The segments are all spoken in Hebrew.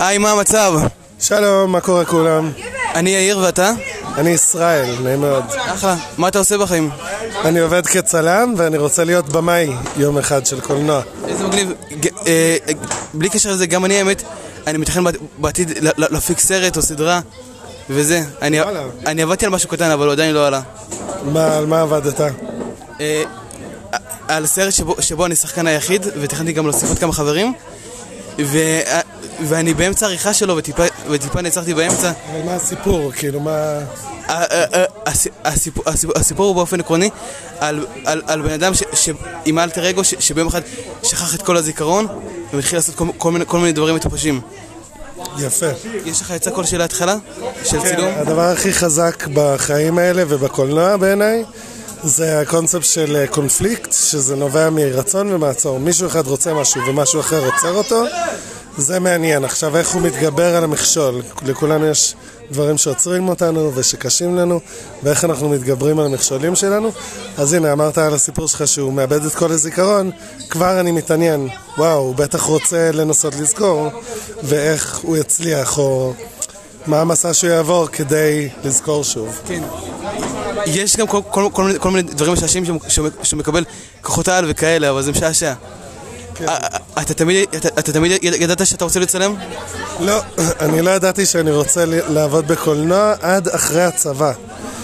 היי, מה המצב? שלום, מה קורה כולם? אני יאיר ואתה? אני ישראל, נעים מאוד. אחלה. מה אתה עושה בחיים? אני עובד כצלם ואני רוצה להיות במאי יום אחד של קולנוע. איזה מגניב. אה, בלי קשר לזה, גם אני האמת, אני מתכנן בעת- בעתיד להפיק סרט או סדרה, וזה. אני- עבדתי על משהו קטן, אבל הוא עדיין לא עלה. מה, על מה עבדת? אה, על סרט שבו, אני שחקן היחיד, ותכננתי גם להוסיף עוד כמה חברים, ואני באמצע העריכה שלו, וטיפה, וטיפה נעצרתי באמצע. אבל מה הסיפור? כאילו, מה... הסיפור, הסיפור, הסיפור הוא באופן עקרוני על, על, על בן אדם ש, ש, עם אלטר אגו ש, שביום אחד שכח את כל הזיכרון ומתחיל לעשות כל, כל, מיני, כל מיני דברים מטופשים. יפה. יש לך עצה כלשהי להתחלה? של כן, צילום? הדבר הכי חזק בחיים האלה ובקולנוע בעיניי זה הקונספט של אה, קונפליקט, שזה נובע מרצון ומעצור. מישהו אחד רוצה משהו ומשהו אחר עוצר אותו, זה מעניין. עכשיו, איך הוא מתגבר על המכשול? לכולנו יש דברים שעוצרים אותנו ושקשים לנו, ואיך אנחנו מתגברים על המכשולים שלנו. אז הנה, אמרת על הסיפור שלך שהוא מאבד את כל הזיכרון, כבר אני מתעניין. וואו, הוא בטח רוצה לנסות לזכור, ואיך הוא יצליח, או מה המסע שהוא יעבור כדי לזכור שוב. כן. יש גם כל, כל, כל, כל מיני דברים משעשעים שהוא מקבל כוחות על וכאלה, אבל זה משעשע. כן. א- א- אתה תמיד, ידעת שאתה רוצה לצלם? לא, אני לא ידעתי שאני רוצה לעבוד בקולנוע עד אחרי הצבא.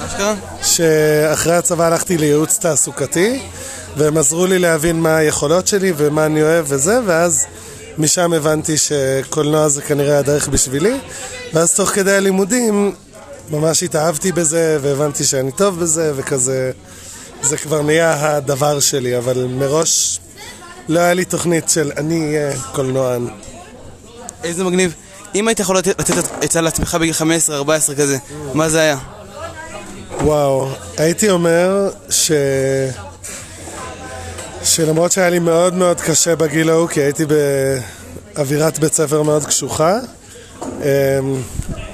אשכרה? שאחרי הצבא הלכתי לייעוץ תעסוקתי, והם עזרו לי להבין מה היכולות שלי ומה אני אוהב וזה, ואז משם הבנתי שקולנוע זה כנראה הדרך בשבילי, ואז תוך כדי הלימודים ממש התאהבתי בזה, והבנתי שאני טוב בזה, וכזה, זה כבר נהיה הדבר שלי, אבל מראש לא היה לי תוכנית של אני אהיה קולנוען. איזה מגניב. אם היית יכול לתת עצה לעצמך בגיל 15-14 כזה, מה זה היה? וואו, הייתי אומר ש... שלמרות שהיה לי מאוד מאוד קשה בגיל ההוא, כי הייתי באווירת בית ספר מאוד קשוחה, אמ,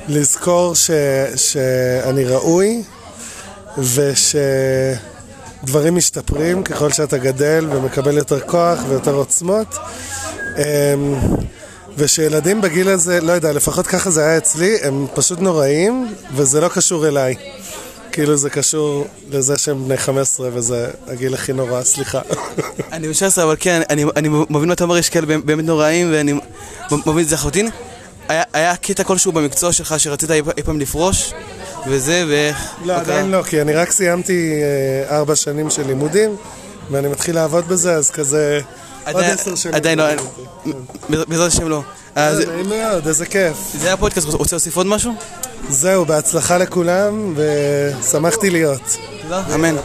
לזכור ש... שאני ראוי ושדברים משתפרים ככל שאתה גדל ומקבל יותר כוח ויותר עוצמות. אמ, ושילדים בגיל הזה, לא יודע, לפחות ככה זה היה אצלי, הם פשוט נוראים, וזה לא קשור אליי. כאילו זה קשור לזה שהם בני 15 וזה הגיל הכי נורא, סליחה. אני בן 16, אבל כן, אני, אני מבין מה אתה אומר, יש כאלה באמת נוראים, ואני מבין את זה לחלוטין. היה, היה קטע כלשהו במקצוע שלך שרצית אי פעם לפרוש, וזה, ואיך... לא, עדיין לא, כי אני רק סיימתי אה, ארבע שנים של לימודים, ואני מתחיל לעבוד בזה, אז כזה... עוד עשר שנים. עדיין לא. בעזרת השם לא. אה, נעים מאוד, איזה כיף. זה היה פודקאסט, רוצה להוסיף עוד משהו? זהו, בהצלחה לכולם, ושמחתי להיות. אמן.